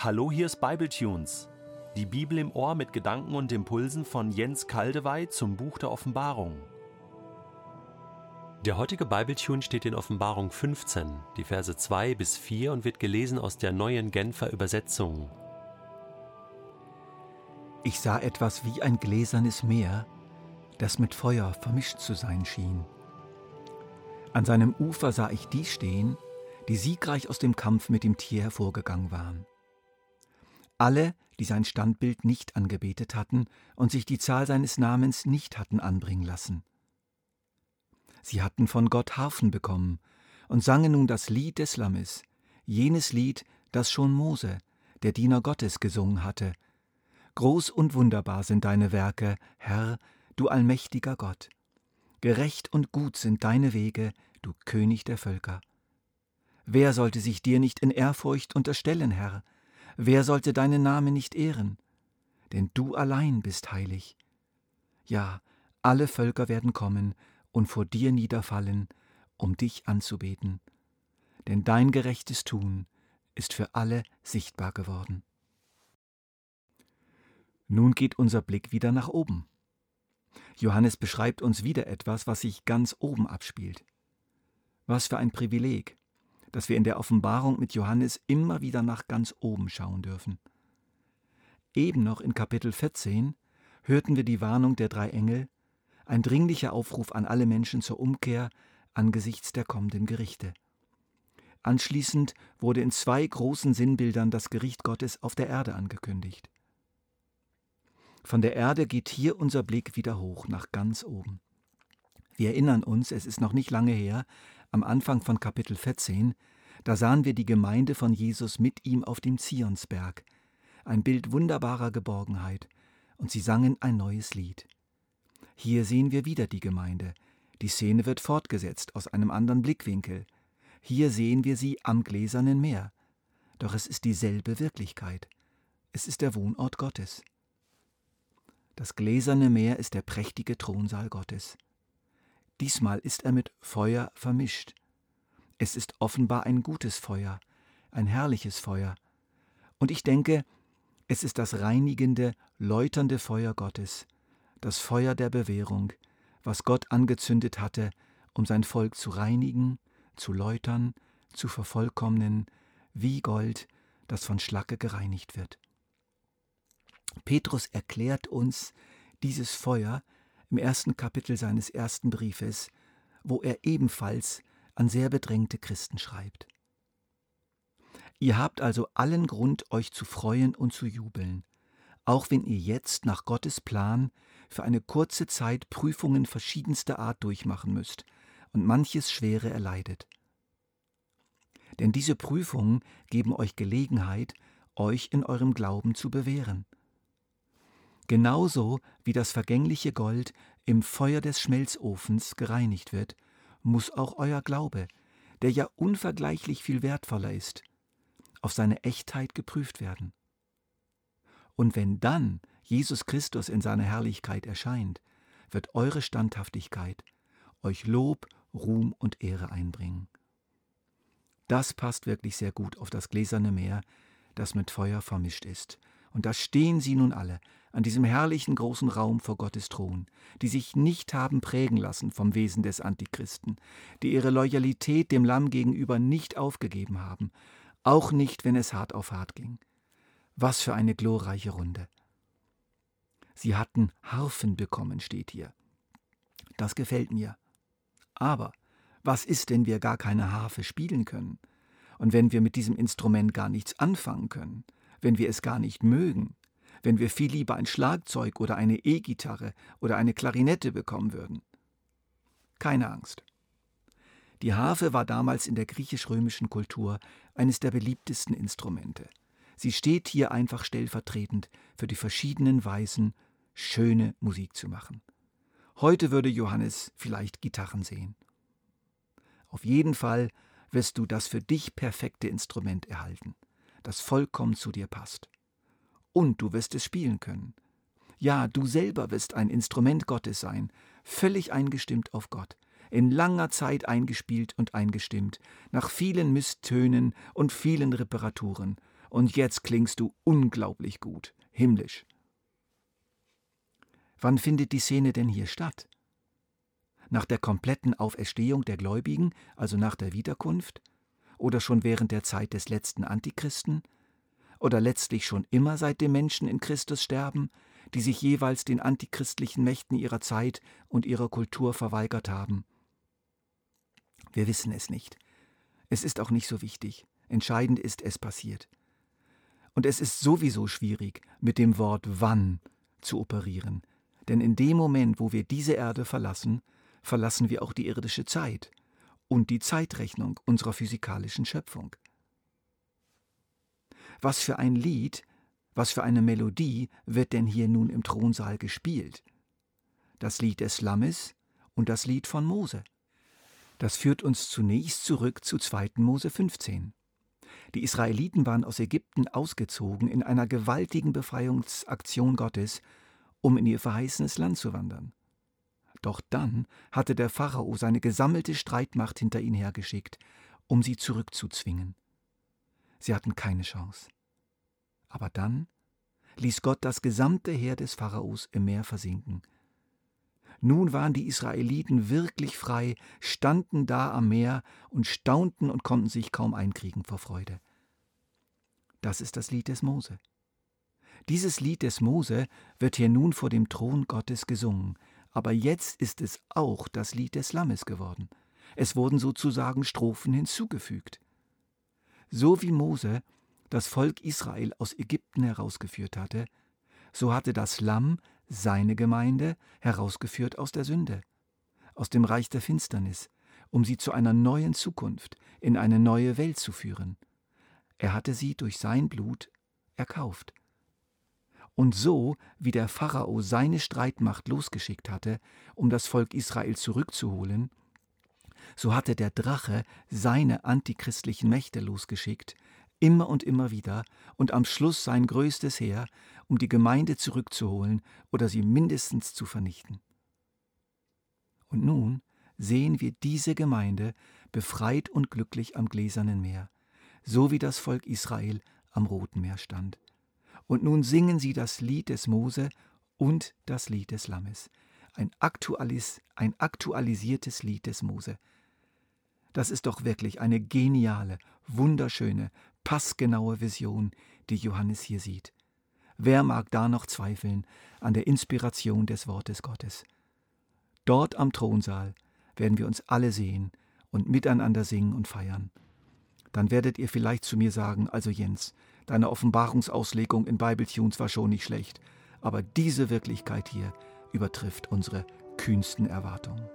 Hallo, hier ist Bibletunes. Die Bibel im Ohr mit Gedanken und Impulsen von Jens Kaldewey zum Buch der Offenbarung. Der heutige Bibletune steht in Offenbarung 15, die Verse 2 bis 4 und wird gelesen aus der neuen Genfer Übersetzung. Ich sah etwas wie ein gläsernes Meer, das mit Feuer vermischt zu sein schien. An seinem Ufer sah ich die stehen, die siegreich aus dem Kampf mit dem Tier hervorgegangen waren. Alle, die sein Standbild nicht angebetet hatten und sich die Zahl seines Namens nicht hatten anbringen lassen. Sie hatten von Gott Harfen bekommen und sangen nun das Lied des Lammes, jenes Lied, das schon Mose, der Diener Gottes, gesungen hatte. Groß und wunderbar sind deine Werke, Herr, du allmächtiger Gott. Gerecht und gut sind deine Wege, du König der Völker. Wer sollte sich dir nicht in Ehrfurcht unterstellen, Herr? Wer sollte deinen Namen nicht ehren? Denn du allein bist heilig. Ja, alle Völker werden kommen und vor dir niederfallen, um dich anzubeten. Denn dein gerechtes Tun ist für alle sichtbar geworden. Nun geht unser Blick wieder nach oben. Johannes beschreibt uns wieder etwas, was sich ganz oben abspielt. Was für ein Privileg, dass wir in der Offenbarung mit Johannes immer wieder nach ganz oben schauen dürfen. Eben noch in Kapitel 14 hörten wir die Warnung der drei Engel, ein dringlicher Aufruf an alle Menschen zur Umkehr angesichts der kommenden Gerichte. Anschließend wurde in zwei großen Sinnbildern das Gericht Gottes auf der Erde angekündigt. Von der Erde geht hier unser Blick wieder hoch nach ganz oben. Wir erinnern uns, es ist noch nicht lange her, am Anfang von Kapitel 14, da sahen wir die Gemeinde von Jesus mit ihm auf dem Zionsberg, ein Bild wunderbarer Geborgenheit, und sie sangen ein neues Lied. Hier sehen wir wieder die Gemeinde. Die Szene wird fortgesetzt aus einem anderen Blickwinkel. Hier sehen wir sie am gläsernen Meer. Doch es ist dieselbe Wirklichkeit. Es ist der Wohnort Gottes. Das gläserne Meer ist der prächtige Thronsaal Gottes. Diesmal ist er mit Feuer vermischt. Es ist offenbar ein gutes Feuer, ein herrliches Feuer. Und ich denke, es ist das reinigende, läuternde Feuer Gottes, das Feuer der Bewährung, was Gott angezündet hatte, um sein Volk zu reinigen, zu läutern, zu vervollkommnen, wie Gold, das von Schlacke gereinigt wird. Petrus erklärt uns dieses Feuer im ersten Kapitel seines ersten Briefes, wo er ebenfalls an sehr bedrängte Christen schreibt. Ihr habt also allen Grund, euch zu freuen und zu jubeln, auch wenn ihr jetzt nach Gottes Plan für eine kurze Zeit Prüfungen verschiedenster Art durchmachen müsst und manches Schwere erleidet. Denn diese Prüfungen geben euch Gelegenheit, euch in eurem Glauben zu bewähren. Genauso wie das vergängliche Gold im Feuer des Schmelzofens gereinigt wird, muss auch euer Glaube, der ja unvergleichlich viel wertvoller ist, auf seine Echtheit geprüft werden. Und wenn dann Jesus Christus in seiner Herrlichkeit erscheint, wird eure Standhaftigkeit euch Lob, Ruhm und Ehre einbringen. Das passt wirklich sehr gut auf das gläserne Meer, das mit Feuer vermischt ist und da stehen sie nun alle, an diesem herrlichen großen Raum vor Gottes Thron, die sich nicht haben prägen lassen vom Wesen des Antichristen, die ihre Loyalität dem Lamm gegenüber nicht aufgegeben haben, auch nicht, wenn es hart auf hart ging. Was für eine glorreiche Runde. Sie hatten Harfen bekommen, steht hier. Das gefällt mir. Aber was ist, wenn wir gar keine Harfe spielen können? Und wenn wir mit diesem Instrument gar nichts anfangen können? wenn wir es gar nicht mögen, wenn wir viel lieber ein Schlagzeug oder eine E-Gitarre oder eine Klarinette bekommen würden. Keine Angst. Die Harfe war damals in der griechisch-römischen Kultur eines der beliebtesten Instrumente. Sie steht hier einfach stellvertretend für die verschiedenen Weisen, schöne Musik zu machen. Heute würde Johannes vielleicht Gitarren sehen. Auf jeden Fall wirst du das für dich perfekte Instrument erhalten das vollkommen zu dir passt. Und du wirst es spielen können. Ja, du selber wirst ein Instrument Gottes sein, völlig eingestimmt auf Gott, in langer Zeit eingespielt und eingestimmt, nach vielen Misstönen und vielen Reparaturen, und jetzt klingst du unglaublich gut, himmlisch. Wann findet die Szene denn hier statt? Nach der kompletten Auferstehung der Gläubigen, also nach der Wiederkunft? Oder schon während der Zeit des letzten Antichristen? Oder letztlich schon immer seit dem Menschen in Christus sterben, die sich jeweils den antichristlichen Mächten ihrer Zeit und ihrer Kultur verweigert haben? Wir wissen es nicht. Es ist auch nicht so wichtig. Entscheidend ist, es passiert. Und es ist sowieso schwierig, mit dem Wort wann zu operieren. Denn in dem Moment, wo wir diese Erde verlassen, verlassen wir auch die irdische Zeit und die Zeitrechnung unserer physikalischen Schöpfung. Was für ein Lied, was für eine Melodie wird denn hier nun im Thronsaal gespielt? Das Lied des Lammes und das Lied von Mose. Das führt uns zunächst zurück zu 2. Mose 15. Die Israeliten waren aus Ägypten ausgezogen in einer gewaltigen Befreiungsaktion Gottes, um in ihr verheißenes Land zu wandern. Doch dann hatte der Pharao seine gesammelte Streitmacht hinter ihn hergeschickt, um sie zurückzuzwingen. Sie hatten keine Chance. Aber dann ließ Gott das gesamte Heer des Pharaos im Meer versinken – nun waren die Israeliten wirklich frei, standen da am Meer und staunten und konnten sich kaum einkriegen vor Freude. Das ist das Lied des Mose. Dieses Lied des Mose wird hier nun vor dem Thron Gottes gesungen, aber jetzt ist es auch das Lied des Lammes geworden. Es wurden sozusagen Strophen hinzugefügt. So wie Mose das Volk Israel aus Ägypten herausgeführt hatte, so hatte das Lamm seine Gemeinde herausgeführt aus der Sünde, aus dem Reich der Finsternis, um sie zu einer neuen Zukunft, in eine neue Welt zu führen. Er hatte sie durch sein Blut erkauft. Und so, wie der Pharao seine Streitmacht losgeschickt hatte, um das Volk Israel zurückzuholen, so hatte der Drache seine antichristlichen Mächte losgeschickt, immer und immer wieder und am Schluss sein größtes Heer, um die Gemeinde zurückzuholen oder sie mindestens zu vernichten. Und nun sehen wir diese Gemeinde befreit und glücklich am gläsernen Meer, so wie das Volk Israel am Roten Meer stand. Und nun singen sie das Lied des Mose und das Lied des Lammes, ein, aktualis, ein aktualisiertes Lied des Mose. Das ist doch wirklich eine geniale, wunderschöne, passgenaue Vision, die Johannes hier sieht. Wer mag da noch zweifeln an der Inspiration des Wortes Gottes? Dort am Thronsaal werden wir uns alle sehen und miteinander singen und feiern. Dann werdet ihr vielleicht zu mir sagen, also Jens, deine Offenbarungsauslegung in Bibletunes war schon nicht schlecht, aber diese Wirklichkeit hier übertrifft unsere kühnsten Erwartungen.